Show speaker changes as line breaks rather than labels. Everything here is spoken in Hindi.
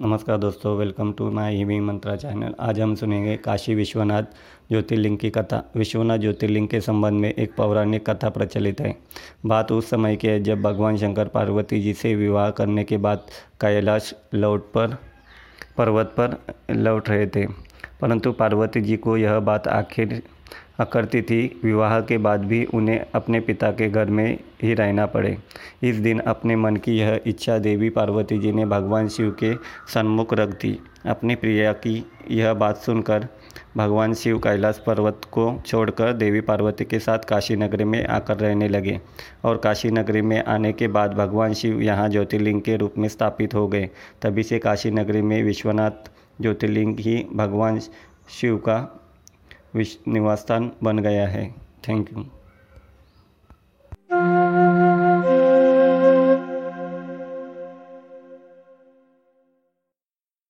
नमस्कार दोस्तों वेलकम टू माय हिमिंग मंत्रा चैनल आज हम सुनेंगे काशी विश्वनाथ ज्योतिर्लिंग की कथा। विश्वनाथ ज्योतिर्लिंग के संबंध में एक पौराणिक कथा प्रचलित है। बात उस समय की है जब भगवान शंकर पार्वती जी से विवाह करने के बाद कैलाश लौट पर, पर्वत पर लौट रहे थे। परंतु पार्वती जी को यह बात आखिर करती थी। विवाह के बाद भी उन्हें अपने पिता के घर में ही रहना पड़े। इस दिन अपने मन की यह इच्छा देवी पार्वती जी ने भगवान शिव के सन्मुख रख दी। अपनी प्रिया की यह बात सुनकर भगवान शिव कैलाश पर्वत को छोड़कर देवी पार्वती के साथ काशी नगरी में आकर रहने लगे और काशी नगरी में आने के बाद भगवान शिव यहाँ ज्योतिर्लिंग के रूप में स्थापित हो गए। तभी से काशी नगरी में विश्वनाथ ज्योतिर्लिंग ही भगवान शिव का निवास स्थान बन गया है। Thank you.